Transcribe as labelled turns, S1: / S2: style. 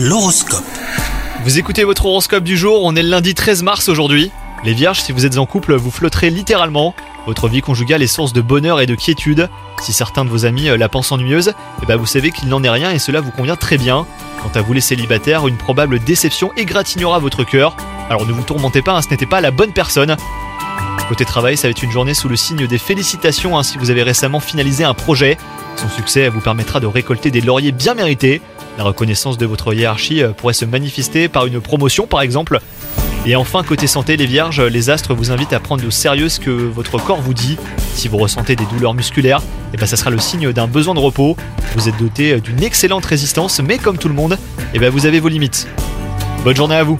S1: L'horoscope.
S2: Vous écoutez votre horoscope du jour, on est le lundi 13 mars aujourd'hui. Les vierges, si vous êtes en couple, vous flotterez littéralement. Votre vie conjugale est source de bonheur et de quiétude. Si certains de vos amis euh, la pensent ennuyeuse, eh ben vous savez qu'il n'en est rien et cela vous convient très bien. Quant à vous les célibataires, une probable déception égratignera votre cœur. Alors ne vous tourmentez pas, hein, ce n'était pas la bonne personne. Côté travail, ça va être une journée sous le signe des félicitations hein, si vous avez récemment finalisé un projet. Son succès vous permettra de récolter des lauriers bien mérités. La reconnaissance de votre hiérarchie euh, pourrait se manifester par une promotion par exemple. Et enfin, côté santé, les vierges, les astres vous invitent à prendre au sérieux ce que votre corps vous dit. Si vous ressentez des douleurs musculaires, eh ben ça sera le signe d'un besoin de repos. Vous êtes doté d'une excellente résistance, mais comme tout le monde, eh ben vous avez vos limites. Bonne journée à vous